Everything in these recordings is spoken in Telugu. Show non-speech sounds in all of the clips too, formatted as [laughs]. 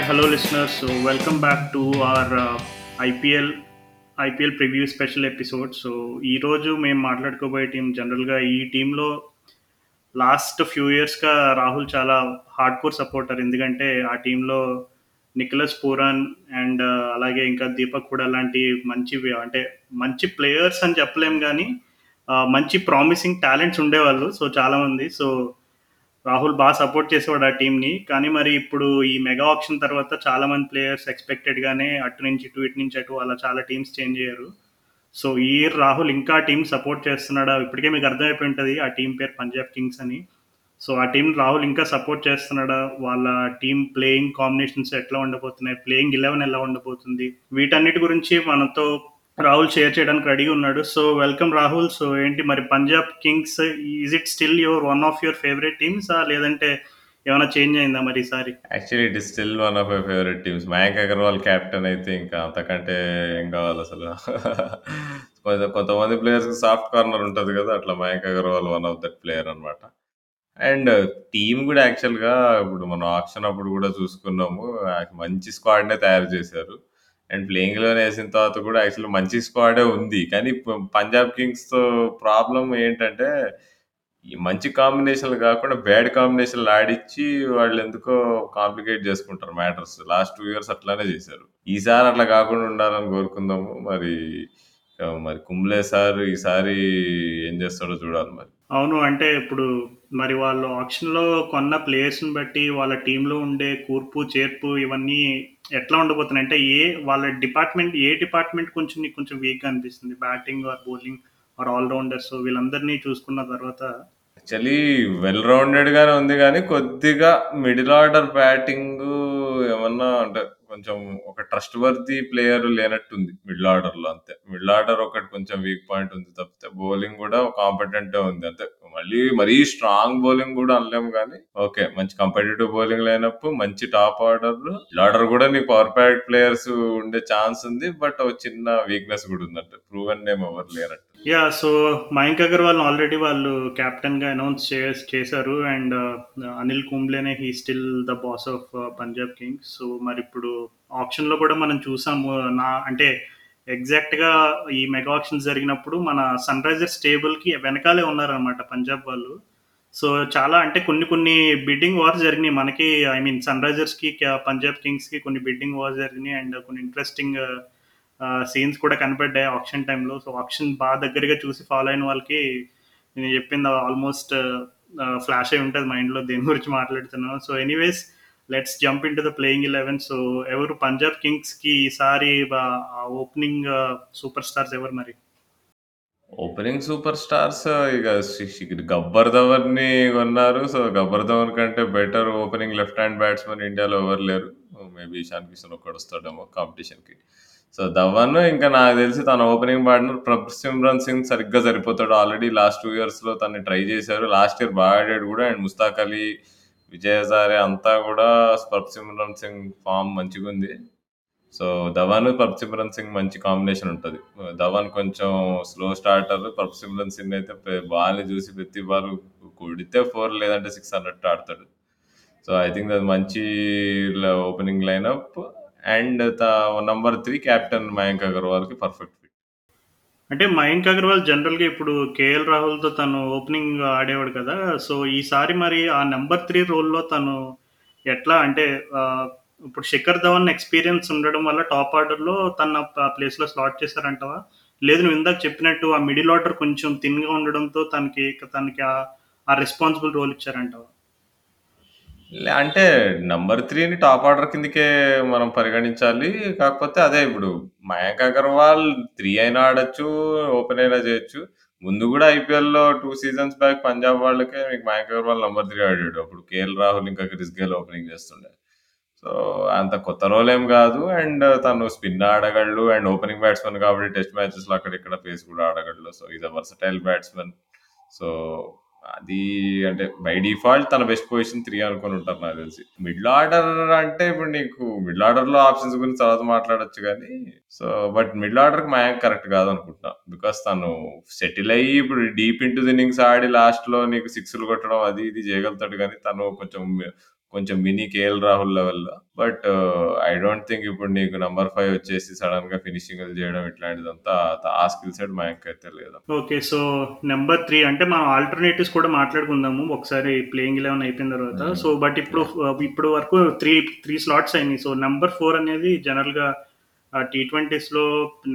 Hi, hello listeners. So welcome back to our uh, IPL IPL preview special episode so ఈరోజు మేము మాట్లాడుకోబోయే టీం జనరల్గా ఈ టీంలో లాస్ట్ ఫ్యూ ఇయర్స్గా రాహుల్ చాలా హార్డ్ కోర్ సపోర్టర్ ఎందుకంటే ఆ టీంలో నికలస్ పూరన్ అండ్ uh, అలాగే ఇంకా దీపక్ కూడా లాంటి మంచి అంటే మంచి ప్లేయర్స్ అని చెప్పలేం కానీ uh, మంచి ప్రామిసింగ్ టాలెంట్స్ ఉండేవాళ్ళు. సో చాలామంది సో రాహుల్ బాగా సపోర్ట్ చేసేవాడు ఆ టీంని కానీ మరి ఇప్పుడు ఈ మెగా ఆప్షన్ తర్వాత చాలా మంది ప్లేయర్స్ ఎక్స్పెక్టెడ్గానే అటు నుంచి ఇటు ఇటు నుంచి అటు అలా చాలా టీమ్స్ చేంజ్ అయ్యారు. సో ఈ ఇయర్ రాహుల్ ఇంకా టీం సపోర్ట్ చేస్తున్నాడా? ఇప్పటికే మీకు అర్థమైపోయి ఉంటుంది ఆ టీం పేరు పంజాబ్ కింగ్స్ అని. సో ఆ టీం రాహుల్ ఇంకా సపోర్ట్ చేస్తున్నాడా? వాళ్ళ టీం ప్లేయింగ్ కాంబినేషన్స్ ఎట్లా ఉండబోతున్నాయి? ప్లేయింగ్ ఇలెవెన్ ఎలా ఉండబోతుంది? వీటన్నిటి గురించి మనతో రాహుల్ షేర్ చేయడానికి రెడీగా ఉన్నాడు. So welcome Rahul. సో ఏంటి మరి Punjab Kings is it still your one of your favourite teams లేదంటే ఏమైనా చేంజ్ అయిందా మరి ఈసారి? Actually it is still one of my favourite teams Mayank Agarwal captain అయితే ఇంకా అంతకంటే ఏం కావాలి అసలు? కొంతమంది ప్లేయర్స్ సాఫ్ట్ కార్నర్ ఉంటుంది కదా అట్లా Mayank Agarwal one of that player అనమాట అండ్ టీమ్ కూడా యాక్చువల్గా ఇప్పుడు మనం ఆప్షన్ అప్పుడు కూడా చూసుకున్నాము. మంచి స్క్వాడ్నే తయారు చేశారు. అండ్ ప్లేయింగ్లోనే వేసిన తర్వాత కూడా యాక్చువల్లీ మంచి స్క్వాడే ఉంది. కానీ ప- పంజాబ్ కింగ్స్తో ప్రాబ్లం ఏంటంటే ఈ మంచి కాంబినేషన్లు కాకుండా బ్యాడ్ కాంబినేషన్లు ఆడిచ్చి వాళ్ళు ఎందుకో కాంప్లికేట్ చేసుకుంటారు మ్యాటర్స్. లాస్ట్ టూ ఇయర్స్ అట్లానే చేశారు. ఈసారి అట్లా కాకుండా ఉండాలని కోరుకుందాము. మరి మరి కుంబ్లే సార్ ఈసారి ఏం చేస్తాడో చూడాలి మరి. అవును అంటే ఇప్పుడు మరి వాళ్ళు ఆప్షన్లో కొన్న ప్లేయర్స్ని బట్టి వాళ్ళ టీంలో ఉండే కూర్పు చేర్పు ఇవన్నీ ఎట్లా ఉండబోతున్నాయి? అంటే ఏ వాళ్ళ డిపార్ట్మెంట్ ఏ డిపార్ట్మెంట్ కొంచెం నీకు కొంచెం వీక్గా అనిపిస్తుంది? Batting or bowling or allrounders వీళ్ళందరినీ చూసుకున్న తర్వాత యాక్చువల్లీ వెల్ రౌండెడ్ గానే ఉంది కానీ కొద్దిగా మిడిల్ ఆర్డర్ బ్యాటింగ్ ఏమన్నా అంటే కొంచెం ఒక ట్రస్ట్ వర్తీ ప్లేయర్ లేనట్టుంది మిడిల్ ఆర్డర్లో అంతే. మిడిల్ ఆర్డర్ ఒకటి కొంచెం వీక్ పాయింట్ ఉంది తప్పితే బౌలింగ్ కూడా కాంపిటెంట్ ఉంది అంతే. మళ్ళీ మరీ స్ట్రాంగ్ బౌలింగ్ కూడా అనలేము కానీ ఓకే మంచి కంపిటేటివ్ బౌలింగ్ లేనప్పుడు మంచి టాప్ ఆర్డర్ మిడిల్ ఆర్డర్ కూడా నీకు పవర్ ప్యాడ్ ప్లేయర్స్ ఉండే ఛాన్స్ ఉంది బట్ ఒక చిన్న వీక్నెస్ కూడా ఉందంటే ప్రూవెన్ నేమ్ ఎవరు లేనట్టు. Yeah so Mayank Agarwal already వాళ్ళు కెప్టెన్గా అనౌన్స్ చే చేశారు and uh, Anil కుంబ్లేనే he still the boss of Punjab Kings so మరి ఇప్పుడు ఆప్షన్లో కూడా మనం చూసాము. నా అంటే ఎగ్జాక్ట్గా ఈ మెగా ఆప్షన్ జరిగినప్పుడు మన సన్ రైజర్స్ టేబుల్కి వెనకాలే ఉన్నారనమాట పంజాబ్ వాళ్ళు. సో చాలా అంటే కొన్ని కొన్ని బిడ్డింగ్ వార్స్ జరిగినాయి. మనకి ఐ మీన్ సన్ రైజర్స్కి పంజాబ్ కింగ్స్కి కొన్ని బిడ్డింగ్ వార్స్ జరిగినాయి. అండ్ కొన్ని ఇంట్రెస్టింగ్ సీన్స్ కూడా కనపడ్డాయి ఆప్షన్ టైంలో సో ఆప్షన్ బాగా దగ్గరగా చూసి ఫాలో అయిన వాళ్ళకి నేను చెప్పింది ఆల్మోస్ట్ ఫ్లాష్ అయి ఉంటుంది మైండ్లో. దేని గురించి మాట్లాడుతున్నాను. So anyways let's jump into the playing eleven so ఎవరు పంజాబ్ కింగ్స్కి ఈసారి ఓపెనింగ్ సూపర్ స్టార్స్ ఎవరు మరి? ఓపెనింగ్ సూపర్ స్టార్స్ ఇక గబ్బర్ ధవన్ని కొన్నారు. సో గబ్బర్ ధవన్ కంటే better opening left hand batsmen ఇండియాలో ఎవరు లేరు. మేబీ ఇషాన్ కిషన్ ఒక్కడు వస్తాడేమో కాంపిటీషన్కి. సో ధవన్ ఇంకా నాకు తెలిసి తన opening partner Prabhsimran Singh సరిగ్గా సరిపోతాడు. ఆల్రెడీ లాస్ట్ టూ ఇయర్స్లో తను ట్రై చేశారు. లాస్ట్ ఇయర్ బాగా ఆడాడు కూడా. అండ్ ముస్తాక్ అలీ విజయసారి అంతా కూడా ప్రభ్ సింగ్ ఫామ్ మంచిగా ఉంది. సో ధవన్ పర్సిమ్రన్ సింగ్ మంచి కాంబినేషన్ ఉంటుంది. ధవన్ కొంచెం స్లో స్టార్టర్ పర్సిమ్రన్ సింగ్ అయితే బాల్ని చూసి ప్రతి బాల్ కొడితే ఫోర్ లేదంటే సిక్స్ అన్నట్టు ఆడతాడు. సో ఐ థింక్ అది మంచి opening lineup. And number three captain Mayank అగర్వాల్కి perfect. అంటే మయాంక్ అగర్వాల్ జనరల్గా ఇప్పుడు కేఎల్ రాహుల్తో తను ఓపెనింగ్ ఆడేవాడు కదా. సో ఈసారి మరి ఆ నెంబర్ త్రీ రోల్లో తను ఎట్లా అంటే ఇప్పుడు శిఖర్ ధవన్ ఎక్స్పీరియన్స్ ఉండడం వల్ల టాప్ ఆర్డర్లో తన ప్లేస్లో స్లాట్ చేశారంటవా? లేదు నువ్వు ఇందాక చెప్పినట్టు ఆ మిడిల్ ఆర్డర్ కొంచెం థిన్గా ఉండడంతో తనకి తనకి ఆ- ఆ రెస్పాన్సిబుల్ రోల్ ఇచ్చారంటవా? లే- అంటే నంబర్ త్రీని టాప్ ఆర్డర్ కిందకే మనం పరిగణించాలి. కాకపోతే అదే ఇప్పుడు మయాంక్ అగర్వాల్ త్రీ అయినా ఆడొచ్చు ఓపెన్ అయినా చేయొచ్చు. ముందు కూడా ఐపీఎల్లో టూ సీజన్స్ బ్యాక్ పంజాబ్ వాళ్ళకే మీకు మయాంక్ అగర్వాల్ నంబర్ త్రీ ఆడాడు. అప్పుడు కేఎల్ రాహుల్ ఇంకా క్రిస్ గేల్ ఓపెనింగ్ చేస్తుండే. సో అంత కొత్త రోల్ ఏం కాదు. అండ్ తను స్పిన్ ఆడగలడు. అండ్ ఓపెనింగ్ బ్యాట్స్మెన్ కాబట్టి టెస్ట్ మ్యాచెస్ అక్కడ ఇక్కడ పేస్ కూడా ఆడగలడు. సో ఇది వర్సటైల్ బ్యాట్స్మెన్ సో అది అంటే బై డిఫాల్ట్ తన బెస్ట్ పొజిషన్ త్రీ అనుకుని ఉంటారు నాకు తెలిసి. మిడిల్ ఆర్డర్ అంటే ఇప్పుడు నీకు మిడిల్ ఆర్డర్లో ఆప్షన్స్ గురించి తర్వాత మాట్లాడొచ్చు కానీ సో బట్ మిడిల్ ఆర్డర్కి కరెక్ట్ కాదు అనుకుంటున్నా బికాస్ తను సెటిల్ అయ్యి ఇప్పుడు డీప్ ఇంటూ ఇన్నింగ్స్ ఆడి లాస్ట్లో నీకు సిక్స్లు కొట్టడం అది ఇది చేయగలుగుతాడు కానీ తను కొంచెం కొంచెం మినీ కేఎల్ రాహుల్ లెవెల్‌లో. బట్ ఐ డోంట్ థింక్ ఇప్పుడు నీకు నంబర్ 5 వచ్చేసి సడెన్‌గా ఫినిషింగ్‌లు చేయడం ఇట్లాంటిదంతా ఆ స్కిల్ సెట్ మయాంక్‌కయితే లేదు. ఓకే. సో, నంబర్ 3 అంటే మనం ఆల్టర్‌నేటివ్స్ కూడా మాట్లాడుకుందాము. ఒకసారి ప్లేయింగ్ 11 అయిపోయిన తర్వాత. సో, బట్ ఇప్పుడు యాహ్! ఇప్పుడు వరకు 3, 3 స్లాట్స్ అయినాయి. సో, నంబర్ 4 అనేది జనరల్‌గా టీ ట్వంటీస్లో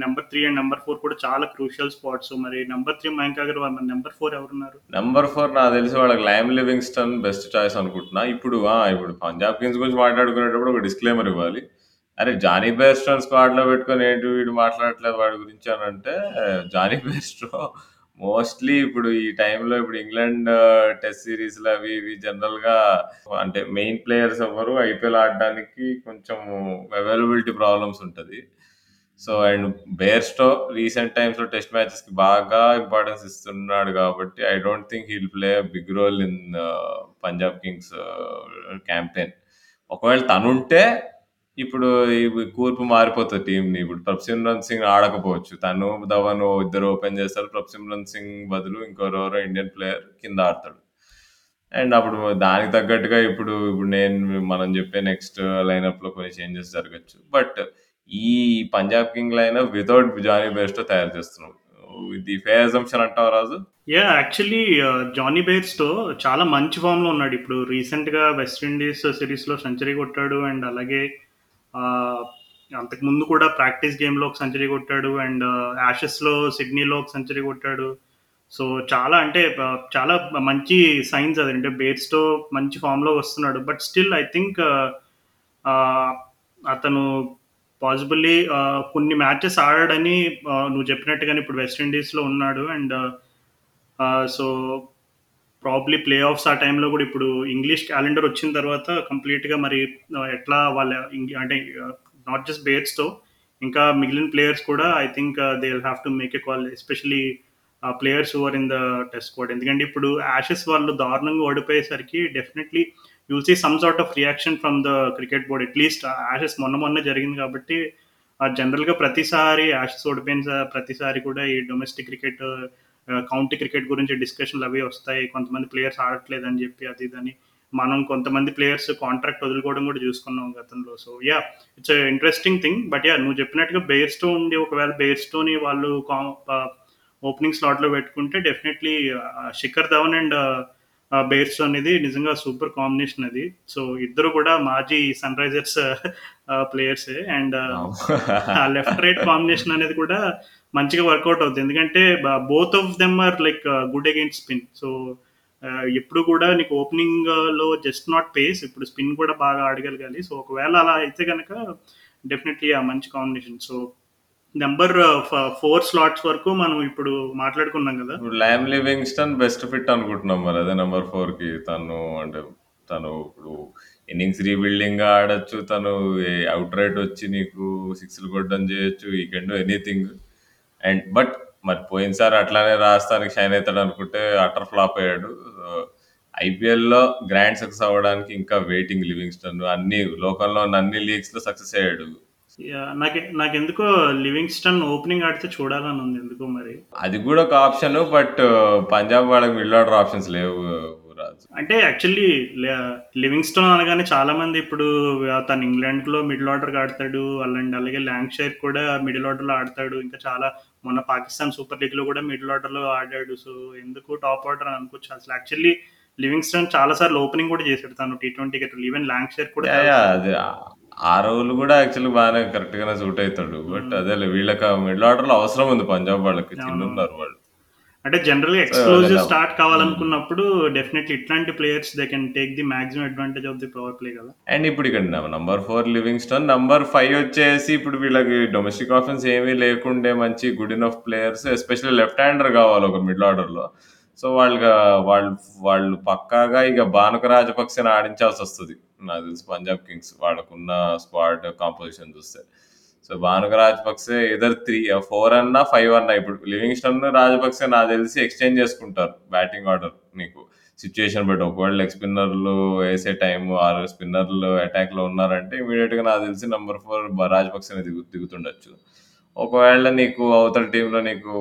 number three and number four కూడా చాలా క్రూషియల్ స్పాట్స్. మరి నెంబర్ త్రీ మయాంక్ అగర్వాల్ మరి నెంబర్ ఫోర్ ఎవరున్నారు? నెంబర్ ఫోర్ నాకు తెలిసి వాళ్ళకి లైమ్ లివింగ్‌స్టన్ బెస్ట్ చాయిస్ అనుకుంటున్నా. ఇప్పుడు ఇప్పుడు పంజాబ్ కింగ్స్ గురించి మాట్లాడుకునేటప్పుడు ఒక డిస్క్లైమర్ ఇవ్వాలి. అరే! జానీ బేర్‌స్టోని స్క్వాడ్‌లో పెట్టుకొని ఏంటి వీడు మాట్లాడట్లేదు వాడి గురించి అంటే జానీ బేర్‌స్టో మోస్ట్‌లీ ఇప్పుడు ఈ టైంలో ఇప్పుడు ఇంగ్లాండ్ టెస్ట్ సీరీస్‌లు అవి ఇవి జనరల్‌గా అంటే మెయిన్ ప్లేయర్స్ ఎవ్వరు ఐపీఎల్ ఆడడానికి కొంచెం అవైలబిలిటీ ప్రాబ్లమ్స్ ఉంటది. సో, అండ్ బేర్‌స్టో రీసెంట్ టైమ్స్‌లో టెస్ట్ మ్యాచెస్‌కి బాగా ఇంపార్టెన్స్ ఇస్తున్నాడు కాబట్టి I don't think he will play a big role in Punjab Kings campaign. ఒకవేళ తనుంటే ఇప్పుడు ఈ కూర్పు మారిపోతుంది టీమ్‌ని. ఇప్పుడు ప్రభ్‌సిమ్రన్ సింగ్ ఆడకపోవచ్చు. తను, ధవన్ ఇద్దరు ఓపెన్ చేస్తారు. ప్రభ్‌సిమ్రన్ సింగ్ బదులు ఇంకెవరెవరో ఇండియన్ ప్లేయర్ కింద ఆడతాడు. అండ్ అప్పుడు దానికి తగ్గట్టుగా ఇప్పుడు ఇప్పుడు నేను మనం చెప్పే నెక్స్ట్ లైనప్‌లో కొన్ని చేంజెస్ జరగొచ్చు. బట్ ఈ Punjab King lineup without Jonny Bairstow తయారు చేస్తున్నాం. ఇది ఫెయిర్ అజంప్షన్ అంటావా Raju? Yeah! Actually ah, Jonny Bairstow చాలా మంచి ఫార్మ్‌లో ఉన్నాడు. ఇప్పుడు రీసెంట్‌గా వెస్ట్ ఇండీస్ సీరీస్‌లో సెంచరీ కొట్టాడు. అండ్ అలాగే అంతకుముందు కూడా ప్రాక్టీస్ గేమ్‌లో ఒక సెంచరీ కొట్టాడు. అండ్ యాషెస్‌లో సిడ్నీలో ఒక సెంచరీ కొట్టాడు. సో, చాలా అంటే చాలా మంచి సైన్స్ అది. అంటే బేర్స్తో మంచి ఫామ్లో వస్తున్నాడు. బట్ స్టిల్ ఐ థింక్ అతను పాసిబుల్లీ కొన్ని మ్యాచెస్ ఆడాడని నువ్వు చెప్పినట్టుగానే ఇప్పుడు వెస్ట్ ఇండీస్‌లో ఉన్నాడు. And so, probably playoffs ఆ టైంలో కూడా ఇప్పుడు ఇంగ్లీష్ క్యాలెండర్ వచ్చిన తర్వాత కంప్లీట్‌గా మరి ఎట్లా వాళ్ళ అంటే నాట్ జస్ట్ బేర్‌స్టో ఇంకా మిగిలిన ప్లేయర్స్ కూడా I think they will have to make a call. Especially players over in the test squad. ఎందుకంటే ఇప్పుడు యాషెస్ వాళ్ళు దారుణంగా ఓడిపోయేసరికి definitely you see some sort of reaction from the cricket board. At least Ashes మొన్న మొన్న జరిగింది కాబట్టి జనరల్‌గా ప్రతిసారి యాషెస్ ఓడిపోయిన ప్రతిసారి కూడా ఈ డొమెస్టిక్ క్రికెట్ కౌంటీ క్రికెట్ గురించి డిస్కషన్‌లు అవి వస్తాయి. కొంతమంది ప్లేయర్స్ ఆడట్లేదని చెప్పి అది ఇదని. మనం కొంతమంది ప్లేయర్స్ కాంట్రాక్ట్ వదులుకోవడం కూడా చూసుకున్నాం గతంలో. So, yeah! It's interesting thing. But yeah! నువ్వు చెప్పినట్టుగా బేర్‌స్టో ఉండి ఒకవేళ బేర్‌స్టోని వాళ్ళు ఓపెనింగ్ స్లాట్‌లో పెట్టుకుంటే definitely Shikhar Dhawan and ah, Bairstow అనేది నిజంగా సూపర్ కాంబినేషన్ అది. సో, ఇద్దరు కూడా మాజీ సన్ రైజర్స్ ప్లేయర్సే. అండ్ ఆ లెఫ్ట్ రైట్ కాంబినేషన్ అనేది కూడా మంచిగా వర్కౌట్ అవుతుంది ఎందుకంటే బ both of them are like good against spin. So, ఎప్పుడు కూడా నీకు ఓపెనింగ్ uh, లో జస్ట్ నాట్ పేస్ ఇప్పుడు స్పిన్ కూడా బాగా ఆడగలగాలి. సో, ఒకవేళ అలా అయితే కనుక డెఫినెట్‌లీ ఆ మంచి combination. So, number four slots వరకు మనం ఇప్పుడు మాట్లాడుకున్నాం కదా! ల్యామ్ లివింగ్‌స్టన్ బెస్ట్ ఫిట్ అనుకుంటున్నాం మరి అదే నంబర్ 4కి తను అంటే తను ఇప్పుడు ఇన్నింగ్స్ రీబిల్డింగ్ ఆడొచ్చు. తను అవుట్ రైట్ వచ్చి నీకు సిక్స్‌లు కొట్టడం చేయొచ్చు. ఈ can do anything. And but మరి పోయినసారి అట్లానే రాజస్థాన్‌కి షైన్ అవుతాడు అనుకుంటే అటర్ ఫ్లాప్ అయ్యాడు. ఆహ్, ఐపీఎల్‌లో గ్రాండ్ సక్సెస్ అవ్వడానికి ఇంకా వెయిటింగ్ లివింగ్‌స్టన్. అన్ని లోకంలో ఉన్న అన్ని లీగ్స్‌లో సక్సెస్ అయ్యాడు. యాహ్! నాకె నాకెందుకో లివింగ్‌స్టన్ ఓపెనింగ్ ఆడితే చూడాలని ఉంది ఎందుకో మరి. అది కూడా ఒక ఆప్షన్. బట్ పంజాబ్ వాళ్ళకి మిడిల్ ఆర్డర్ ఆప్షన్స్ లేవు. అంటే యాక్చువల్లీ ల లివింగ్‌స్టోన్ అనగానే చాలామంది ఇప్పుడు ఆహ్, తను ఇంగ్లాండ్‌లో మిడిల్ ఆర్డర్‌గా ఆడతాడు. అండ్ అలాగే లాంక్‌షైర్ కూడా మిడిల్ ఆర్డర్‌లో ఆడతాడు. ఇంకా చాలా మొన్న పాకిస్తాన్ సూపర్ లీగ్‌లో కూడా మిడిల్ ఆర్డర్‌లో ఆడాడు. సో, ఎందుకు టాప్ ఆర్డర్ అని అనుకోవచ్చు. అసలు యాక్చువల్లీ లివింగ్‌స్టన్ చాలా సార్లు ఓపెనింగ్ కూడా చేసాడు తను టీ20 గట్రా. ఈవెన్ లాంక్‌షైర్ కూడా! చాలా! అది ఆ రోల్ కూడా యాక్చువల్లీ బానే కరెక్ట్‌గానే సూట్ అయితాడు. బట్ హ్మ్. అదేలే వీళ్ళకి మిడిల్ ఆర్డర్‌లో అవసరం ఉంది పంజాబ్ వాళ్ళకి. చిన్నున్నారు వాళ్ళు. అంటే జనరల్‌గా అదేలా స్టార్ట్. కావాలనుకున్నప్పుడు డెఫినెట్‌లీ ఇట్లాంటి players they can take the maximum advantage of the powerplay కదా! అండ్ ఇప్పుడు ఇక్కడ నంబర్ 4 లివింగ్‌స్టన్. నంబర్ 5 వచ్చేసి ఇప్పుడు వీళ్ళకి డొమెస్టిక్ ఆఫెన్స్ ఏమీ లేకుండే మంచి good enough players especially left hander కావాలి ఒక మిడిల్ ఆర్డర్‌లో. సో, వాళ్ళుగా వాళ్ళు వాళ్ళు పక్కాగా ఇక భానుక రాజపక్సేని ఆడించాల్సొస్తది. నాకు తెలిసి పంజాబ్ కింగ్స్ వాళ్ళకున్న స్క్వాడ్ కాంపోజిషన్ చూస్తే. So, Bhanuka Rajapaksa either three four అన్నా, ఫైవ్ అన్నా. ఇప్పుడు లివింగ్‌స్టన్, రాజపక్సే నాకు తెలిసి ఎక్స్‌చేంజ్ చేసుకుంటారు బ్యాటింగ్ ఆర్డర్ నీకు. సిట్యుయేషన్ బట్టి. ఒకవేళ లెగ్ స్పిన్నర్‌లు వేసే టైం ఆర్ స్పిన్నర్‌లు అటాక్‌లో ఉన్నారంటే ఇమ్మీడియేట్‌గా నాకు తెలిసి నంబర్ 4 బ రాజపక్సేనే దిగు దిగుతుండొచ్చు. ఒకవేళ నీకు అవతల టీంలో నీకు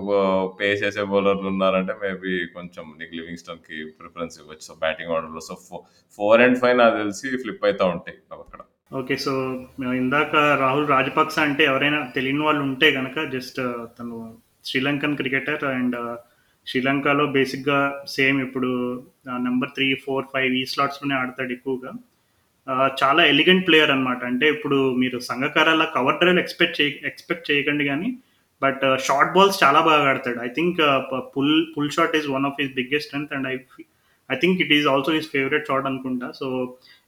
పేస్ చేసే బౌలర్లు ఉన్నారంటే మేబీ కొంచెం నీకు లివింగ్స్టన్కి ప్రిఫరెన్స్ ఇవ్వచ్చు. సో బ్యాటింగ్ ఆర్డర్లో so four four and five నాకు తెలిసి ఫ్లిప్ అవుతూ ఉంటాయి. అక్కడ. ఓకే సో ఇందాక రాహుల్ రాజపక్స అంటే ఎవరైనా తెలియని వాళ్ళు ఉంటే కనుక జస్ట్ తను శ్రీలంకన్ క్రికెటర్ అండ్ శ్రీలంకలో బేసిక్గా సేమ్ ఇప్పుడు నెంబర్ త్రీ ఫోర్ ఫైవ్ ఈ స్లాట్స్లోనే ఆడతాడు ఎక్కువగా. చాలా ఎలిగెంట్ ప్లేయర్ అనమాట అంటే ఇప్పుడు మీరు సంఘకారాల కవర్ డ్రైవ్ ఎక్స్పెక్ట్ చేయ ఎక్స్పెక్ట్ చేయకండి కానీ బట్ షార్ట్ బాల్స్ చాలా బాగా ఆడతాడు. I think pull pull shot is one of his biggest strength and I I think it is also his favourite shot అనుకుంటా. సో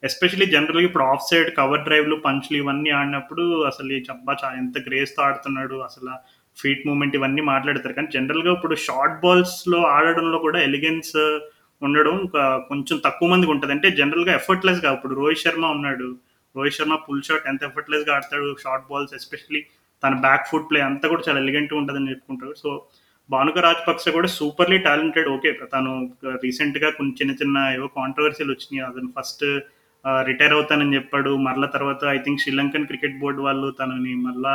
ఎస్పెషలీ జనరల్గా ఇప్పుడు ఆఫ్ సైడ్ కవర్ డ్రైవ్లు పంచ్లు ఇవన్నీ ఆడినప్పుడు అసలు చబ్బా ఎంత గ్రేస్తో ఆడుతున్నాడు అసలు ఫీట్ మూమెంట్ ఇవన్నీ మాట్లాడతారు. కానీ జనరల్గా ఇప్పుడు షార్ట్ బాల్స్లో ఆడడంలో కూడా ఎలిగెన్స్ ఉండడం ఇంకా కొంచెం తక్కువ మందికి ఉంటుంది. అంటే జనరల్గా ఎఫర్ట్లెస్గా ఇప్పుడు రోహిత్ శర్మ ఉన్నాడు. రోహిత్ శర్మ పుల్ షాట్ ఎంత ఎఫర్ట్లెస్గా ఆడతాడు షార్ట్ బాల్స్ ఎస్పెషలీ తన బ్యాక్ ఫుట్ ప్లే అంతా కూడా చాలా ఎలిగెంట్గా ఉంటుందని చెప్పుకుంటాడు సో భానుక రాజపక్స కూడా సూపర్లీ టాలెంటెడ్. ఓకే తను రీసెంట్గా కొన్ని చిన్న చిన్న ఏవో కాంట్రవర్సీలు వచ్చినాయి. అతను ఫస్ట్ రిటైర్ అవుతానని చెప్పాడు. మరలా తర్వాత I think Sri Lankan cricket board వాళ్ళు తనని మళ్ళా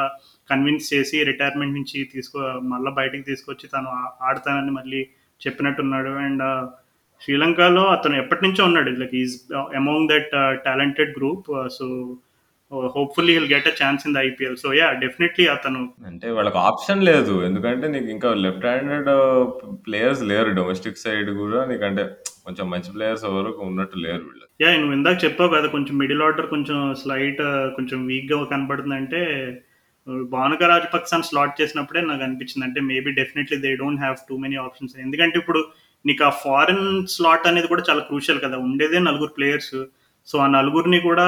కన్విన్స్ చేసి రిటైర్మెంట్ నుంచి తీసుకో మళ్ళీ బయటికి తీసుకొచ్చి తను ఆడతానని మళ్ళీ చెప్పినట్టున్నాడు. అండ్ శ్రీలంకలో అతను ఎప్పటి నుంచో ఉన్నాడు. Like is among that talented group so hopefully will get a chance in the IPL so yeah definitely అతను అంటే వాళ్ళకి ఆప్షన్ లేదు. ఎందుకంటే నీకు ఇంకా లెఫ్ట్ హ్యాండెడ్ ప్లేయర్స్ లేరు. డొమెస్టిక్ సైడ్ కూడా నీకంటే కొంచెం మంచి ప్లేయర్స్ ఎవరు ఉన్నట్టు లేరు వీళ్ళు. యా నువ్వు ఇందాక చెప్పావు కదా కొంచెం మిడిల్ ఆర్డర్ కొంచెం స్లైట్ కొంచెం వీక్గా కనబడుతుంది అంటే భానుక రాజపక్సాన్ని స్లాట్ చేసినప్పుడే నాకు అనిపించింది. అంటే maybe definitely they don't have too many options ఎందుకంటే ఇప్పుడు నీకు ఆ ఫారిన్ స్లాట్ అనేది కూడా చాలా క్రూషియల్ కదా ఉండేదే నలుగురు ప్లేయర్స్ సో ఆ నలుగురిని కూడా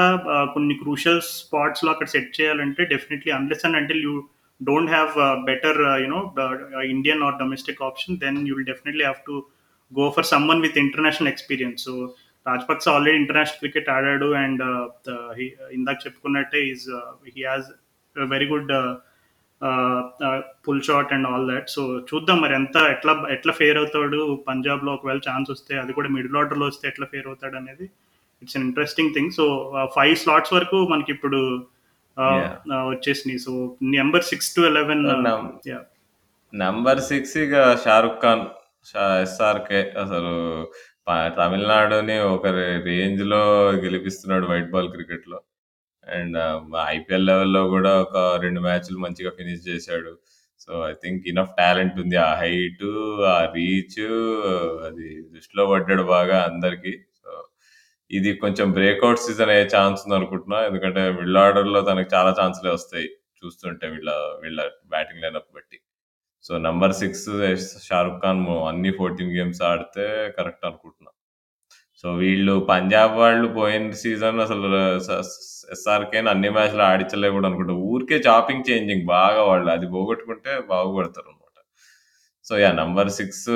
కొన్ని క్రూషియల్ స్పాట్స్లో అక్కడ సెట్ చేయాలంటే డెఫినెట్లీ అన్లెస్ అండ్ అంటే you don't have better you know Indian or domestic option then you will definitely have to go for someone with international experience so Rajapaksa already international cricket ఆడాడు అండ్ ఇందాక చెప్పుకున్నట్టే is he has very good pull shot and all that so చూద్దాం మరి ఎంత ఎట్లా ఎట్లా ఫేర్ అవుతాడు? పంజాబ్లో ఒకవేళ ఛాన్స్ వస్తే అది కూడా మిడిల్ ఆర్డర్లో వస్తే ఎట్లా ఫేర్ అవుతాడు అనేది it's an interesting thing so five slots వరకు మనకి ఇప్పుడు uh, uh, వచ్చేసినాయి. So number six to eleven number six ఇక షారుఖ్ ఖాన్ ఎస్ఆర్కే అసలు ప- తమిళనాడుని ఒక రేంజ్లో గెలిపిస్తున్నాడు వైట్ బాల్ క్రికెట్లో అండ్ ఐపీఎల్ లెవెల్లో కూడా ఒక రెండు మ్యాచ్లు మంచిగా ఫినిష్ చేశాడు. So I think enough talent ఉంది. ఆ హైట్ ఆ రీచ్ అది దృష్టిలో పడ్డాడు బాగా అందరికి. సో ఇది కొంచెం బ్రేక్అవుట్ సీజన్ అయ్యే ఛాన్స్ ఉంది అనుకుంటున్నా. ఎందుకంటే మిడిల్ ఆర్డర్లో తనకి చాలా ఛాన్స్లే వస్తాయి చూస్తుంటే వీళ్ళ వీళ్ళ బ్యాటింగ్ లైనప్ బట్టి. So number six Shahrukh Khan అన్ని ఫోర్టీన్ గేమ్స్ ఆడితే కరెక్ట్ అనుకుంటున్నా. సో వీళ్ళు పంజాబ్ వాళ్ళు పోయిన సీజన్ అసలు ఎస్ఆర్కే అన్ని మ్యాచ్లు ఆడించలేకూడదు అనుకుంటా ఊరికే చాపింగ్ చేంజింగ్ బాగా వాళ్ళు. అది పోగొట్టుకుంటే బాగుపడతారు అనమాట so yeah number six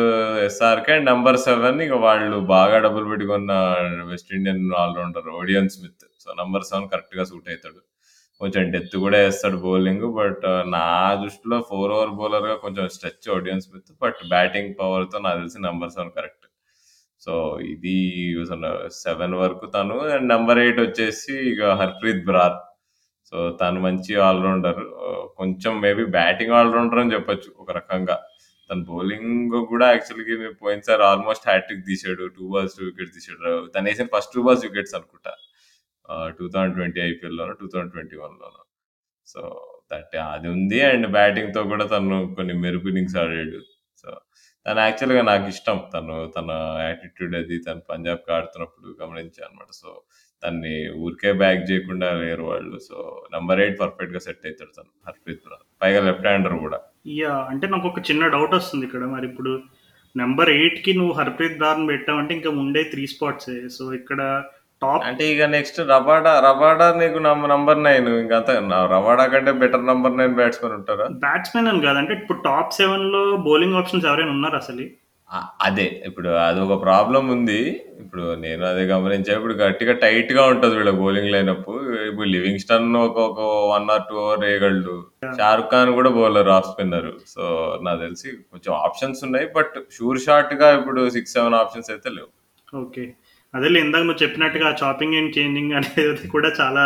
SRK and number seven ఇక వాళ్ళు బాగా డబ్బులు పెట్టుకున్న West Indian allrounder Odean Smith. So number seven కరెక్ట్గా సూట్ అవుతాడు. కొంచెం డెత్ కూడా వేస్తాడు బౌలింగ్ బట్ నా దృష్టిలో ఫోర్ ఓవర్ బౌలర్గా కొంచెం stretch Odean Smith but batting పవర్తో నాకు తెలిసి నంబర్ సెవెన్ కరెక్ట్ సో ఇది సెవెన్ వరకు తను అండ్ నెంబర్ ఎయిట్ వచ్చేసి ఇక హర్ప్రీత్ బ్రార్. సో తను మంచి ఆల్రౌండర్ కొంచెం మేబీ బ్యాటింగ్ ఆల్రౌండర్ అని చెప్పొచ్చు ఒక రకంగా. తన బౌలింగ్ కూడా యాక్చువల్గా పోయినసారి ఆల్మోస్ట్ హ్యాట్రిక్ తీసాడు టూ బాల్స్ టూ వికెట్స్ తీసాడు. తను వేసిన ఫస్ట్ టూ బాల్స్ వికెట్స్ అనుకుంటా. టూ థౌజండ్ ట్వంటీ ఐపీఎల్లోనో టూ థౌజండ్ ట్వంటీ వన్లోనో. సో దట్ అది ఉంది. అండ్ బ్యాటింగ్తో కూడా తను కొన్ని మెరుపు ఇన్నింగ్స్ ఆడాడు. సో తను యాక్చువల్గా నాకు ఇష్టం. తను తన యాటిట్యూడ్ అది తను పంజాబ్కి ఆడుతున్నప్పుడు గమనించాను అనమాట సో తన్ని ఊరికే బ్యాక్ చేయకుండా లేరు వాళ్ళు. సో నెంబర్ ఎయిట్ పర్ఫెక్ట్గా సెట్ అవుతాడు తను. హర్ప్రీత్ పైగా లెఫ్ట్ హ్యాండర్ కూడా. యా అంటే నాకు ఒక చిన్న డౌట్ వస్తుంది ఇక్కడ. మరి ఇప్పుడు నెంబర్ ఎయిట్కి నువ్వు హర్ప్రీత్ బ్రార్ని పెట్టావంటే ఇంకా ఉండే త్రీ స్పాట్స్ సో ఇక్కడ టాప్ అంటే ఇక నెక్స్ట్ రబాడా రబాడా నీకు నంబర్ నైన్ ఇంకంతా రబాడా కంటే బెటర్ నంబర్ నైన్ బ్యాట్స్మెన్ ఉంటారా? బ్యాట్స్మెన్ అని కాదంటే ఇప్పుడు టాప్ సెవెన్లో బౌలింగ్ ఆప్షన్స్ ఎవరైనా ఉన్నారు అసలు? అదే. ఇప్పుడు అది ఒక ప్రాబ్లం ఉంది. ఇప్పుడు నేను అదే గమనించా ఇప్పుడు గట్టిగా టైట్గా ఉంటది వీళ్ళ బౌలింగ్ లైనప్ ఇప్పుడు లివింగ్ స్టన్ ఒక ఒక వన్ ఆర్ టూ ఓవర్ వేయగలడు. షారుఖ్ ఖాన్ కూడా బౌలర్ ఆఫ్ స్పిన్నర్ సో నాకు తెలిసి కొంచెం ఆప్షన్స్ ఉన్నాయి బట్ షూర్ షాట్గా ఇప్పుడు సిక్స్ సెవెన్ ఆప్షన్స్ అయితే లేవు. ఓకే అదే ఇందాక నువ్వు చెప్పినట్టుగా చాపింగ్ అండ్ చేంజింగ్ అనేది కూడా చాలా!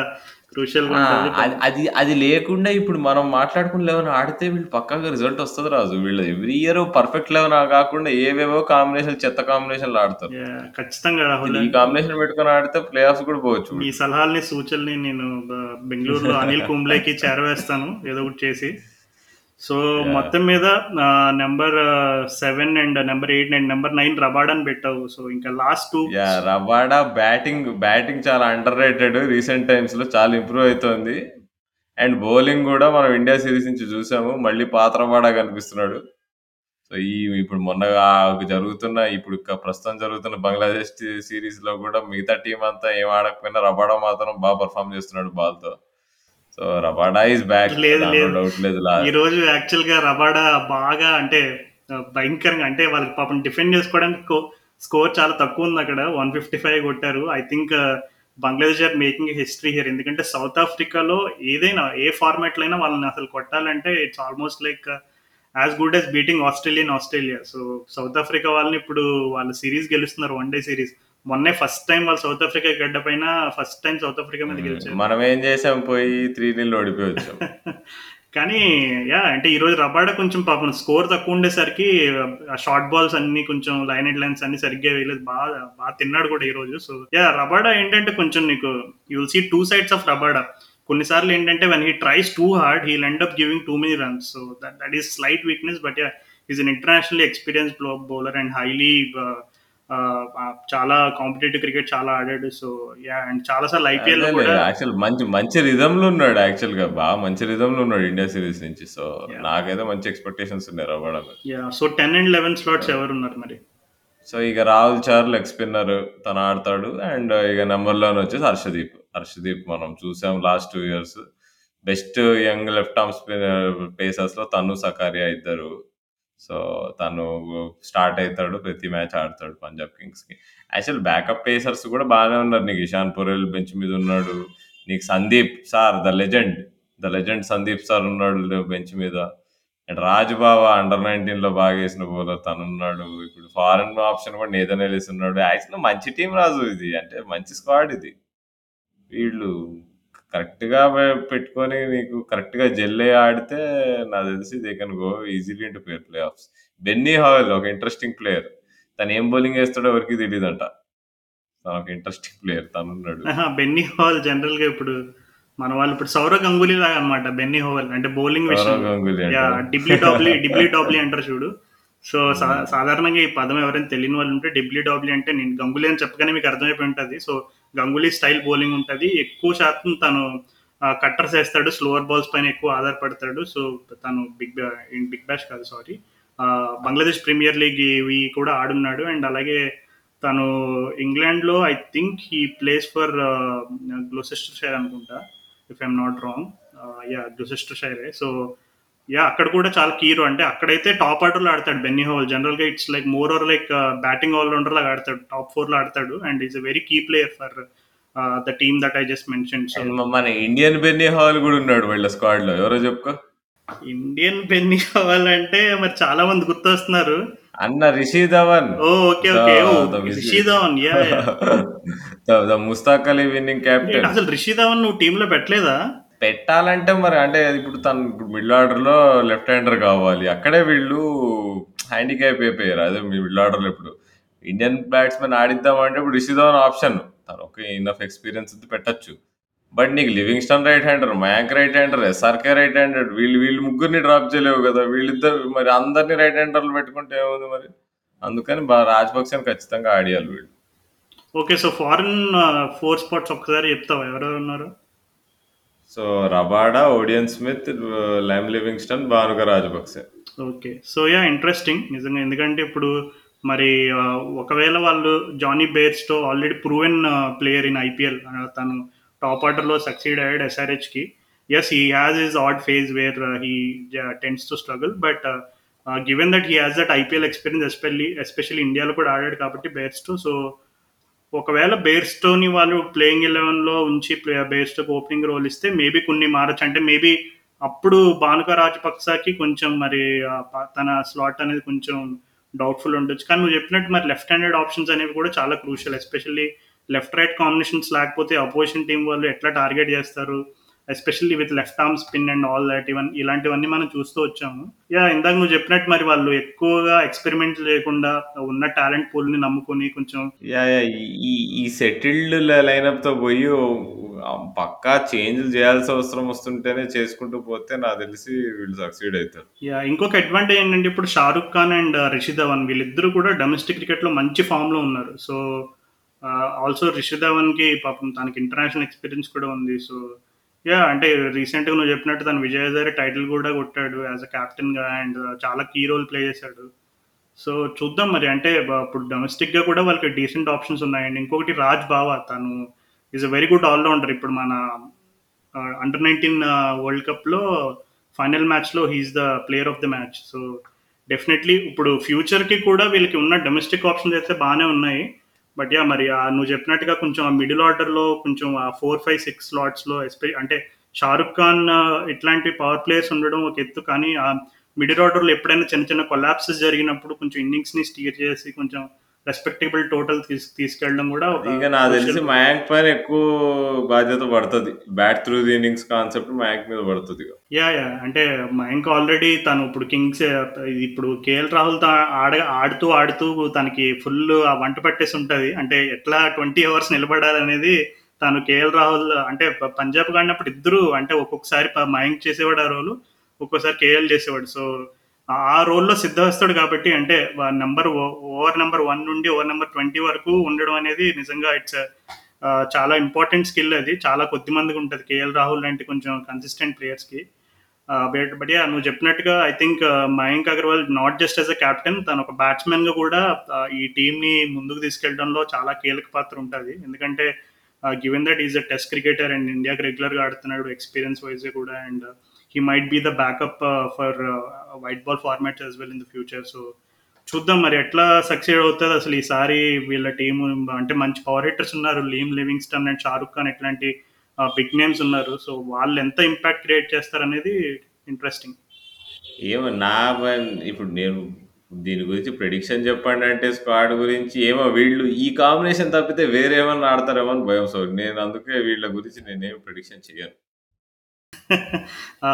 ఉంటుంది అది అది లేకుండా ఇప్పుడు మనం మాట్లాడుకున్న 11 ఆడితే వీళ్ళు పక్కాగా రిజల్ట్ వస్తది రాజు. వీళ్ళు ఎవ్రీ ఇయర్ పర్ఫెక్ట్ 11 కాకుండా ఏవేవో కాంబినేషన్ చెత్త కాంబినేషన్‌లు ఆడతారు. ఖచ్చితంగా. ఈ కాంబినేషన్ పెట్టుకొని ఆడితే ప్లే ఆఫ్స్ కూడా పోవచ్చు. మీ సలహాల్ని, సూచనల్ని నేను బెంగుళూరులో అనిల్ కుంబ్లేకి చేరవేస్తాను ఏదో ఒకటి చేసి. సో! మొత్తం మీద number 7 and number 8 and number 9 రబాడాని పెట్టావు. సో, ఇంకా last 2 yeah! Rabada batting batting చాలా అండర్ రేటెడ్ రీసెంట్ టైమ్స్‌లో చాలా ఇంప్రూవ్ అయితోంది. అండ్ బౌలింగ్ కూడా మనం ఇండియా సీరీస్ నుంచి చూసాము. మళ్ళీ పాత రబాడా కనిపిస్తున్నాడు. సో, ఈ ఇప్పుడు మొన్న జరుగుతున్న ఇప్పుడు ప్రస్తుతం జరుగుతున్న బంగ్లాదేశ్ టీ సీరీస్‌లో కూడా మిగతా టీమ్ అంతా ఏం ఆడకపోయినా రబాడా మాత్రం బా పెర్ఫార్మ్ చేస్తున్నాడు బాల్‌తో. So, Rabada is back. లేదు. డౌట్ లేదు. లా ఈరోజు యాక్చువల్‌గా రబాడా బాగా అంటే భయంకరంగా అంటే వాళ్ళకి పాపం డిఫెండ్ చేసుకోవడానికి స్కోర్ చాలా తక్కువ ఉంది అక్కడ. 155 కొట్టారు. I think Bangladesh are making history here. ఎందుకంటే సౌత్ ఆఫ్రికాలో ఏదైనా ఏ ఫార్మాట్‌లో అయినా వాళ్ళని అసలు కొట్టాలంటే it's almost like as good as beating Australia in Australia. So, South Africa వాళ్ళని ఇప్పుడు వాళ్ళు సీరీస్ గెలుస్తున్నారు వన్ డే సీరీస్. మొన్నే ఫస్ట్ టైమ్ వాళ్ళు సౌత్ ఆఫ్రికా గడ్డ పైన ఫస్ట్ టైమ్ సౌత్ ఆఫ్రికా మీద. గెలిచారు. మనం ఏం చేసాం పోయి 3-0 ఓడిపోయి వచ్చాం. [laughs] కానీ యాహ్! అంటే ఈరోజు రబాడా కొంచెం పాపం స్కోర్ తక్కువ ఉండేసరికి ఆ షార్ట్ బాల్స్ అన్నీ కొంచెం లైన్ ఎడ్ లైన్స్ అన్నీ సరిగ్గా వేయలేదు. బాగా బా తిన్నాడు కూడా ఈరోజు. So, yeah! రబాడా ఏంటంటే కొంచెం నీకు you will see 2 sides of Rabada. కొన్నిసార్లు ఏంటంటే when he tries too hard he end up giving too many runs. So, that that is slight weakness. But! He is an internationally experienced blow bowler and highly చాలా కాంపిటీటివ్ క్రికెట్ చాలా ఆడాడు. So, yeah! అండ్ చాలా సార్లు కూడా యాక్చువల్ మంచి మంచి రిథమ్‌లో ఉన్నాడు యాక్చువల్‌గా. బాగా మంచి రిథమ్‌లో ఉన్నాడు ఇండియా సీరీస్ నుంచి. సో! నాకైతే మంచి ఎక్స్‌పెక్టేషన్స్ ఉన్నాయి. యాహ్! సో, 10 అండ్ 11 స్లాట్స్ ఎవరున్నారు మరి? సో, ఇక రాహుల్ చార్ లెగ్ స్పిన్నర్ తను ఆడతాడు. అండ్ ఇక నంబర్ 11 వచ్చేసి హర్షదీప్. హర్షదీప్ మనం చూసాం last 2 years. Best young left arm spinner పేసర్స్‌లో తను, సకారియా ఇద్దరు. సో, తను స్టార్ట్ అవుతాడు ప్రతి మ్యాచ్ ఆడతాడు పంజాబ్ కింగ్స్‌కి. యాక్చువల్ బ్యాకప్ పేసర్స్ కూడా బాగానే ఉన్నారు. నీకు ఇషాన్ పురేల్ బెంచ్ మీద ఉన్నాడు. నీకు Sandeep sir the legend. The legend Sandeep sir ఉన్నాడు బెంచ్ మీద. అండ్ రాజ్ బావా అండర్ 19లో బాగా వేసిన బౌలర్ తనున్నాడు. ఇప్పుడు ఫారెన్ ఆప్షన్ కూడా నేథన్ వేసి ఉన్నాడు. యాక్చువల్‌గా మంచి టీం రాజు ఇది. అంటే మంచి స్క్వాడ్ ఇది. వీళ్ళు కరెక్ట్‌గా పె పెట్టుకొని నీకు కరెక్ట్‌గా జెల్ అయ్యి ఆడితే నాకు తెలిసి they can go easily into play playoffs. Benny Howell ఒక ఇంట్రెస్టింగ్ ప్లేయర్. తను ఏం బౌలింగ్ ఏస్తాడో ఎవరికీ తెలీదంట. తను ఒక ఇంట్రెస్టింగ్ ప్లేయర్ తనున్నాడు. ఆహా! బెన్నీ హోవెల్ జనరల్‌గా ఇప్పుడు మన వాళ్ళు ఇప్పుడు సౌరవ్ గంగూలీ లాగా అన్నమాట బెన్నీ హోవెల్. అంటే బౌలింగ్ సౌరవ్ విషయంలో. గంగూలీ యాహ్! అంటారా? డిబ్లీ డాబ్లీ డిబ్లీ డాబ్లీ అంటారు చూడు. సో, సా హ్మ్. సాధారణంగా ఈ పదం ఎవరైనా తెలియని వాళ్ళు ఉంటే డిబ్లీ డాబ్లీ అంటే నేను గంగూలీ అని చెప్పగానే మీకు అర్థమైపోయి ఉంటది. సో, గంగూలీ స్టైల్ బౌలింగ్ ఉంటుంది ఎక్కువ శాతం తను కట్టర్స్ వేస్తాడు స్లోవర్ బాల్స్ పైన ఎక్కువ ఆధారపడతాడు. సో, తను బిగ్ బా బిగ్ బ్యాష్ కాదు సారీ. బంగ్లాదేశ్ ప్రీమియర్ లీగ్ ఇవి కూడా ఆడున్నాడు. అండ్ అలాగే తను ఇంగ్లాండ్‌లో I think he plays for ah, Gloucestershire అనుకుంటా. If I'm not wrong. Yeah yeah! గ్లొసెస్టర్‌షైరే. So, yeah! అక్కడ కూడా చాలా కీ రో అంటే అక్కడైతే టాప్ ఆర్డర్‌లో ఆడతాడు బెన్నీ హోవెల్. జనరల్‌గా it's like more or like batting all rounder లాగా ఆడతాడు. టాప్ 4లో ఆడతాడు. And is a very key player for the team that I just mentioned. So and మ మన ఇండియన్ బెన్నీ హావెల్ కూడా ఉన్నాడు వీళ్ళ స్క్వాడ్‌లో. ఎవరో చెప్పుకో? ఇండియన్ బెన్నీ హోవెల్ అంటే మరి చాలా మంది గుర్తొస్తున్నారు. అన్న Rishi Dhawan. Okay. Okay. Rishi Dhawan. Yeah! The Mushtaq Ali winning ఏంటి కెప్టెన్. అసలు రిషి ధవన్ నువ్వు టీమ్‌లో పెట్టలేదా? పెట్టాలంటే మరి అంటే ఇప్పుడు తను ఇప్పుడు మిడిల్ ఆర్డర్‌లో లెఫ్ట్ హ్యాండర్ కావాలి. అక్కడే వీళ్ళు హ్యాండిక్యాప్ అయిపోయారు. అదే మిడిల్ ఆర్డర్‌లో ఇప్పుడు. ఇండియన్ బ్యాట్స్‌మెన్ ఆడిద్దామంటే ఇప్పుడు రిషి ధవన్ ఆప్షన్. తను ఓకే ఇనఫ్ ఎక్స్‌పీరియన్స్ ఉంది పెట్టొచ్చు. బట్ నీకు Livingstone right hander, Mayank right hander, SRK right hander వీళ్ళు వీళ్ళు ముగ్గురిని డ్రాప్ చేయలేవు కదా! వీళ్ళిద్దరు మరి అందరిని రైట్ హ్యాండర్‌లు పెట్టుకుంటే ఏముంది మరి? అందుకని బా రాజపక్సేని ఖచ్చితంగా ఆడియాలి వీళ్ళు. Okay. So, foreign four 4 spots ఒక్కసారి చెప్తావా ఎవరెవరు ఉన్నారు? So, Rabada, Odean Smith, ah, Liam Livingstone, Bhanuka Rajapaksa. Okay. So, yeah interesting నిజంగా. ఎందుకంటే ఇప్పుడు మరి ఒకవేళ వాళ్ళు Jonny Bairstow already proven player in IPL. తను టాప్ ఆర్డర్‌లో సక్సీడ్ అయ్యాడు ఎస్ఆర్‌హెచ్‌కి. Yes he has his odd phase where he tends to struggle. But given that he has that IPL experience especially especially ఇండియాలో కూడా ఆడాడు కాబట్టి బేర్స్‌టో. సో, ఒకవేళ బేర్స్‌టోని వాళ్ళు ప్లేయింగ్ 11లో ఉంచి ప్లే బేర్స్‌టోకి ఓపెనింగ్ రోల్ ఇస్తే మేబీ కొన్ని మారచ్చు అంటే మేబీ అప్పుడు భానుక రాజపక్సకి కొంచెం మరి తన స్లాట్ అనేది కొంచెం డౌట్‌ఫుల్ ఉండొచ్చు. కానీ నువ్వు చెప్పినట్టు మరి లెఫ్ట్ హ్యాండెడ్ ఆప్షన్స్ అనేవి కూడా చాలా crucial. Especially left right combinations లేకపోతే అపోజిషన్ టీం వాళ్ళు ఎట్లా టార్గెట్ చేస్తారు especially with left arm spin and all that ఇవన్నీ ఇలాంటివన్నీ మనం చూస్తూ వచ్చాము. యా ఇందాక నువ్వు చెప్పినట్టు మరి వాళ్ళు ఎక్కువగా ఎక్స్పెరిమెంట్ లేకుండా ఉన్న టాలెంట్ పూల్ని నమ్ముకొని కొంచెం యా యా ఈ ఈ సెటిల్డ్ లైనప్తో పోయి పక్కా చేంజ్లు చేయాల్సిన అవసరం వస్తుంటేనే చేసుకుంటూ పోతే నాకు తెలిసి వీళ్ళు సక్సీడ్ అవుతారు. యా ఇంకొక అడ్వాంటేజ్ ఏంటంటే ఇప్పుడు షారుఖ్ ఖాన్ అండ్ రిషి ధవన్ వీళ్ళిద్దరూ కూడా డొమెస్టిక్ క్రికెట్లో మంచి ఫామ్లో ఉన్నారు. సో ఆల్సో రిషి ధవన్కి పాపం తనకి ఇంటర్నేషనల్ ఎక్స్పీరియన్స్ కూడా ఉంది. సో యా అంటే రీసెంట్గా నువ్వు చెప్పినట్టు తను విజయ్ టైటిల్ కూడా కొట్టాడు యాజ్ అ క్యాప్టెన్గా అండ్ చాలా కీ రోల్ ప్లే చేశాడు. సో చూద్దాం మరి. అంటే ఇప్పుడు డొమెస్టిక్గా కూడా వాళ్ళకి డీసెంట్ ఆప్షన్స్ ఉన్నాయండి. ఇంకొకటి రాజ్ బావా తను is a very good allrounder ఇప్పుడు మన అండర్ నైన్టీన్ వరల్డ్ కప్లో ఫైనల్ మ్యాచ్లో he is the player of the match so definitely ఇప్పుడు ఫ్యూచర్కి కూడా వీళ్ళకి ఉన్న డొమెస్టిక్ ఆప్షన్స్ అయితే బాగానే ఉన్నాయి. బట్ యా మరి ఆ నువ్వు చెప్పినట్టుగా కొంచెం ఆ మిడిల్ ఆర్డర్లో కొంచెం ఆ ఫోర్ ఫైవ్ సిక్స్ స్లాట్స్లో ఎస్పె అంటే షారుఖ్ ఖాన్ ఇట్లాంటి పవర్ ప్లేయర్స్ ఉండడం ఒక ఎత్తు. కానీ ఆ మిడిల్ ఆర్డర్లో ఎప్పుడైనా చిన్న చిన్న కొలాప్సెస్ జరిగినప్పుడు కొంచెం ఇన్నింగ్స్ని స్టీర్ చేసి కొంచెం రెస్పెక్టబుల్ టోటల్ తీసు తీసుకెళ్ళడం కూడా ఇక నాకు తెలిసి మయాంక్ పైన ఎక్కువ బాధ్యత పడుతుంది. Bat through the innings concept Mayank మీద పడుతుంది యా యా. అంటే మయాంక్ ఆల్రెడీ తను ఇప్పుడు కింగ్స్ ఇప్పుడు కేఎల్ రాహుల్ ఆడ ఆడుతూ ఆడుతూ తనకి ఫుల్ ఆ వంట పట్టేసి ఉంటుంది. అంటే ఎట్లా ట్వంటీ అవర్స్ నిలబడాలనేది తను కేఎల్ రాహుల్ అంటే పంజాబ్ కాడినప్పుడు ఇద్దరు అంటే ఒక్కొక్కసారి మయాంక్ చేసేవాడు ఆ రోలు ఒక్కోసారి కేఎల్ చేసేవాడు. సో ఆ రోల్లో సిద్ధవస్తాడు కాబట్టి అంటే నెంబర్ ఓవర్ నెంబర్ వన్ నుండి ఓవర్ నెంబర్ ట్వంటీ వరకు ఉండడం అనేది నిజంగా ఇట్స్ చాలా ఇంపార్టెంట్ స్కిల్ అది. చాలా కొద్ది మందికి ఉంటుంది. కేఎల్ రాహుల్ లాంటి కొంచెం కన్సిస్టెంట్ ప్లేయర్స్కి బట్ బట్ యా నువ్వు చెప్పినట్టుగా I think Mayank Agarwal not just as a captain తను ఒక బ్యాట్స్మెన్గా కూడా ఈ టీంని ముందుకు తీసుకెళ్ళడంలో చాలా కీలక పాత్ర ఉంటుంది. ఎందుకంటే given that is a test cricketer and ఇండియాకి రెగ్యులర్గా ఆడుతున్నాడు ఎక్స్పీరియన్స్ వైజ్ కూడా and he might be the backup for white ball formats as well in the future so చూద్దాం మరి ఎట్లా సక్సెడ్ అవుతుంది అసలు ఈసారి వీళ్ళ టీం అంటే మంచి పవర్ హిట్టర్స్ ఉన్నారు. Liam Livingstone and Shahrukh Khan ఇట్లాంటి బిగ్ నేమ్స్ ఉన్నారు. సో వాళ్ళు ఎంత ఇంపాక్ట్ క్రియేట్ చేస్తారనేది ఇంట్రెస్టింగ్ ఏమో నా ఇప్పుడు నేను దీని గురించి ప్రెడిక్షన్ చెప్పండి అంటే స్క్వాడ్ గురించి ఏమో వీళ్ళు ఈ కాంబినేషన్ తప్పితే వేరేమన్నా ఆడతారేమో అని భయం. సో నేను అందుకే వీళ్ళ గురించి నేనేం ప్రెడిక్షన్ చేయను. [laughs]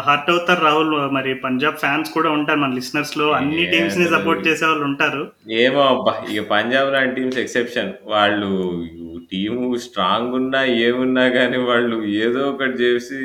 హర్ట్ అవుతారు రాహుల్ మరి పంజాబ్ ఫ్యాన్స్ కూడా ఉంటారు మన లిసనర్స్లో. అన్ని టీమ్స్ని సపోర్ట్ చేసే వాళ్ళు ఉంటారు. ఏమో అబ్బా ఇక పంజాబ్ లాంటి టీమ్స్ ఎక్సెప్షన్ వాళ్ళు టీము స్ట్రాంగ్ ఉన్నా ఏమున్నా కానీ వాళ్ళు ఏదో ఒకటి చేసి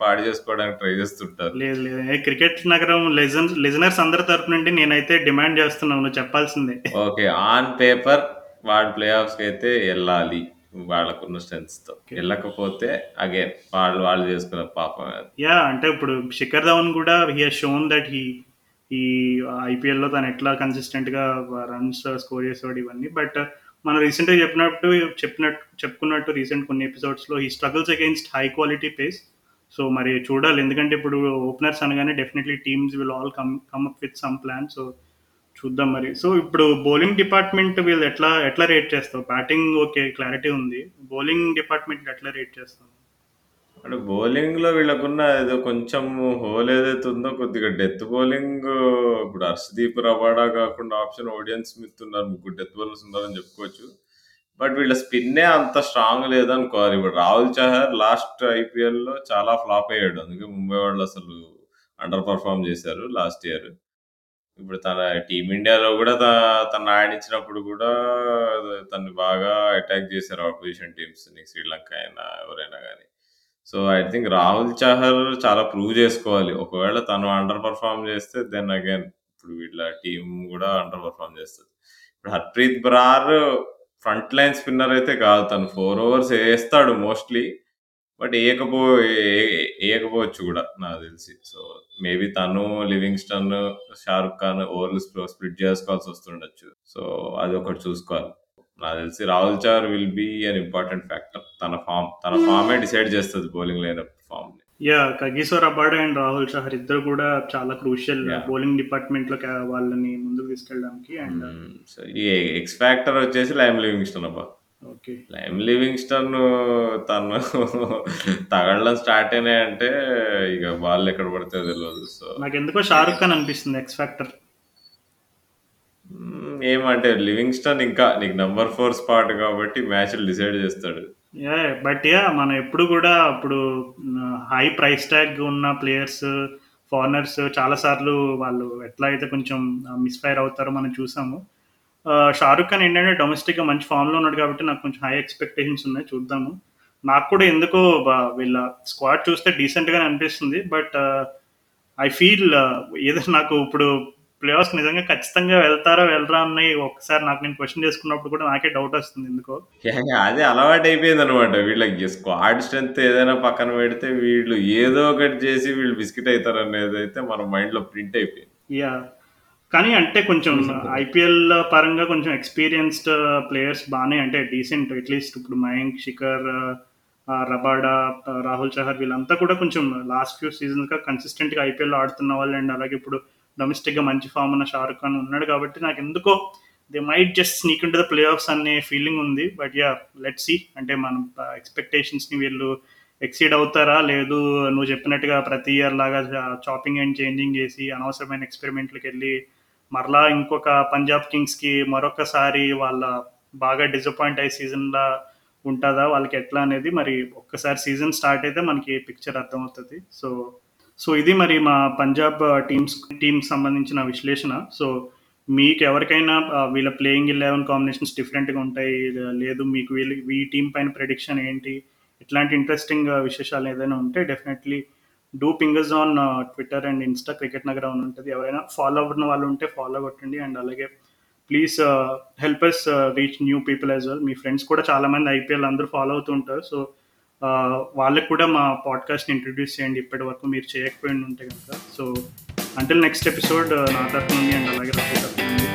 పాడు చేసుకోవడానికి ట్రై చేస్తుంటారు. లేదు లేదు. క్రికెట్ నగరం లిజనర్స్ అందరి తరపు నుండి నేనైతే డిమాండ్ చేస్తున్నాను. చెప్పాల్సిందే. ఓకే ఆన్ పేపర్ వాడు ప్లే ఆఫ్స్కి అయితే వెళ్ళాలి. వాళ్ళకున్న స్ట్రెంగ్స్తో. వెళ్ళకపోతే అగైన్ వాళ్ళు వాళ్ళు చేసుకున్న పాపం యా అంటే ఇప్పుడు శిఖర్ ధవన్ కూడా హీ షోన్ దట్ హీ ఈ ఐపీఎల్లో తను ఎట్లా కన్సిస్టెంట్గా రన్స్ స్కోర్ చేసేవాడు ఇవన్నీ. బట్ మనం రీసెంట్గా చెప్పినట్టు చెప్పినట్టు చెప్పుకున్నట్టు రీసెంట్ కొన్ని ఎపిసోడ్స్లో ఈ struggles against high quality pace so మరి చూడాలి. ఎందుకంటే ఇప్పుడు ఓపెనర్స్ అనగానే definitely teams will all come come up with some plan so చూద్దాం మరి. సో ఇప్పుడు బౌలింగ్ డిపార్ట్మెంట్ వీళ్ళు ఎట్లా ఎట్లా రేట్ చేస్తావు బ్యాటింగ్ ఓకే క్లారిటీ ఉంది. బౌలింగ్ డిపార్ట్మెంట్ ఎట్లా రేట్ చేస్తావు అంటే బౌలింగ్లో వీళ్ళకున్న ఏదో కొంచెం హోల్ ఏదైతే ఉందో కొద్దిగా డెత్ బౌలింగ్ ఇప్పుడు హర్షదీప్ రవాడా కాకుండా ఆప్షన్ ఓడియన్ స్మిత్ ఉన్నారు ముగ్గురు డెత్ బౌలర్స్ ఉన్నారని చెప్పుకోవచ్చు. బట్ వీళ్ళ స్పిన్నే అంత స్ట్రాంగ్ లేదనుకోవాలి. ఇప్పుడు రాహుల్ చహర్ లాస్ట్ ఐపీఎల్లో చాలా ఫ్లాప్ అయ్యాడు. అందుకే ముంబై వాళ్ళు అసలు అండర్ పర్ఫామ్ చేశారు లాస్ట్ ఇయర్ ఇప్పుడు తన టీమిండియాలో కూడా తను ఆడించినప్పుడు కూడా తను బాగా అటాక్ చేశారు ఆపోజిషన్ టీమ్స్. శ్రీలంక అయినా ఎవరైనా కానీ so I think Rahul Chahar చాలా ప్రూవ్ చేసుకోవాలి. ఒకవేళ తను అండర్ పర్ఫామ్ చేస్తే దెన్ అగైన్ ఇప్పుడు వీళ్ళ టీం కూడా అండర్ పర్ఫామ్ చేస్తుంది. ఇప్పుడు Harpreet Brar front line spinner అయితే కాదు. తను ఫోర్ ఓవర్స్ వేస్తాడు మోస్ట్లీ. బట్ వేయకపో వేయకపోవచ్చు కూడా నాకు తెలిసి. సో మేబీ తను లివింగ్స్టన్ షారుఖ్ ఖాన్ ఓవర్లు స్ప్లిట్ చేసుకోవాల్సి వస్తుండొచ్చు. సో అది ఒకటి చూసుకోవాలి. నాకు తెలిసి Rahul Chahar will be an important factor. తన ఫామ్ తన ఫామే డిసైడ్ చేస్తుంది bowling line form yeah Kagiso Rabada and Rahul Chahar ఇద్దరు కూడా చాలా క్రూషియల్ బౌలింగ్ డిపార్ట్మెంట్లో వాళ్ళని ముందుకు తీసుకెళ్ళడానికి అండ్ సో ఈ ఎక్స్ ఫ్యాక్టర్ వచ్చేసి లైమ్ లివింగ్స్టన్ అబ్బా. ఓకే. లైమ్ లివింగ్స్టన్ తను తగలడం స్టార్ట్ అయినాయి అంటే ఇక బాల్ ఎక్కడ పడితే తెలియదు సో. నాకు ఎందుకో షారుఖ్ ఖాన్ అనిపిస్తుంది ఎక్స్ ఫ్యాక్టర్ ఏమంటే లివింగ్స్టన్ ఇంకా నీకు నంబర్ ఫోర్ స్పాట్ కాబట్టి మ్యాచ్లు డిసైడ్ చేస్తాడు. యా బట్ యా మనం ఎప్పుడు కూడా ఇప్పుడు హై ప్రైస్ ట్యాగ్ ఉన్న ప్లేయర్స్ ఫారినర్స్ చాలాసార్లు వాళ్ళు ఎట్లా అయితే కొంచెం మిస్ఫైర్ అవుతారో మనం చూసాము. షారుఖ్ ఖాన్ ఏంటంటే డొమెస్టిక్గా మంచి ఫామ్లో ఉన్నాడు కాబట్టి నాకు కొంచెం హై ఎక్స్పెక్టేషన్స్ ఉన్నాయి చూద్దాము. నాకు కూడా ఎందుకో వీళ్ళ స్క్వాడ్ చూస్తే డీసెంట్గానే అనిపిస్తుంది బట్ ఐ ఫీల్ ఏదో నాకు ఇప్పుడు ప్లే ఆఫ్స్ నిజంగా ఖచ్చితంగా వెళ్తారా వెళ్ళరా అని ఒకసారి నాకు నేను క్వశ్చన్ చేసుకున్నప్పుడు కూడా నాకే డౌట్ వస్తుంది ఎందుకో. అదే అలవాటు అయిపోయింది అనమాట వీళ్ళకి స్క్వాడ్ స్ట్రెంత్ ఏదైనా పక్కన పెడితే వీళ్ళు ఏదో ఒకటి చేసి వీళ్ళు బిస్కెట్ అవుతారు అనేది అయితే మన మైండ్లో ప్రింట్ అయిపోయింది. యా కానీ అంటే కొంచెం ఐపీఎల్ పరంగా కొంచెం ఎక్స్పీరియన్స్డ్ ప్లేయర్స్ బాగానే అంటే డీసెంట్ అట్లీస్ట్ ఇప్పుడు మయాంక్ శిఖర్ ఆ, రబాడా ఆ, రాహుల్ చహర్ వీళ్ళంతా కూడా కొంచెం లాస్ట్ ఫ్యూ సీజన్స్గా కన్సిస్టెంట్గా ఐపీఎల్ ఆడుతున్న వాళ్ళు. అండ్ అలాగే ఇప్పుడు డొమెస్టిక్గా మంచి ఫామ్ ఉన్న షారుఖ్ ఖాన్ ఉన్నాడు కాబట్టి నాకు ఎందుకో they might just sneak into the playoffs అనే ఫీలింగ్ ఉంది. బట్ యా లెట్ సి అంటే మనం ఎక్స్పెక్టేషన్స్ని వీళ్ళు ఎక్సీడ్ అవుతారా? లేదు నువ్వు చెప్పినట్టుగా ప్రతి ఇయర్ లాగా చాపింగ్ అండ్ చేంజింగ్ చేసి అనవసరమైన ఎక్స్పెరిమెంట్లకు వెళ్ళి మరలా ఇంకొక పంజాబ్ కింగ్స్కి మరొకసారి వాళ్ళ బాగా డిసప్పాయింట్ అయ్యే సీజన్లా ఉంటుందా? వాళ్ళకి ఎట్లా అనేది మరి ఒక్కసారి సీజన్ స్టార్ట్ అయితే మనకి పిక్చర్ అర్థమవుతుంది. సో సో ఇది మరి మా పంజాబ్ టీమ్స్ టీమ్ సంబంధించిన విశ్లేషణ. సో మీకు ఎవరికైనా వీళ్ళ ప్లేయింగ్ ఎలెవెన్ కాంబినేషన్స్ డిఫరెంట్గా ఉంటాయి లేదు మీకు వీళ్ళు ఈ టీం పైన ప్రెడిక్షన్ ఏంటి ఇట్లాంటి ఇంట్రెస్టింగ్ విశేషాలు ఏదైనా ఉంటే definitely do ping us on Twitter and Insta cricket Nagar అని ఉంటుంది. ఎవరైనా ఫాలో అవ్వడం వాళ్ళు ఉంటే ఫాలో కొట్టండి. అండ్ అలాగే please help us reach new people as well me friends కూడా చాలామంది ఐపీఎల్ అందరూ ఫాలో అవుతుంటారు సో uh, వాళ్ళకి కూడా మా పాడ్కాస్ట్ని ఇంట్రడ్యూస్ చేయండి. ఇప్పటి వరకు మీరు చేయకపోయి ఉంటే కనుక సో అంటిల్ నెక్స్ట్ ఎపిసోడ్ నా తరఫు నుండి అండ్ అలాగే రాహుల్ తరఫు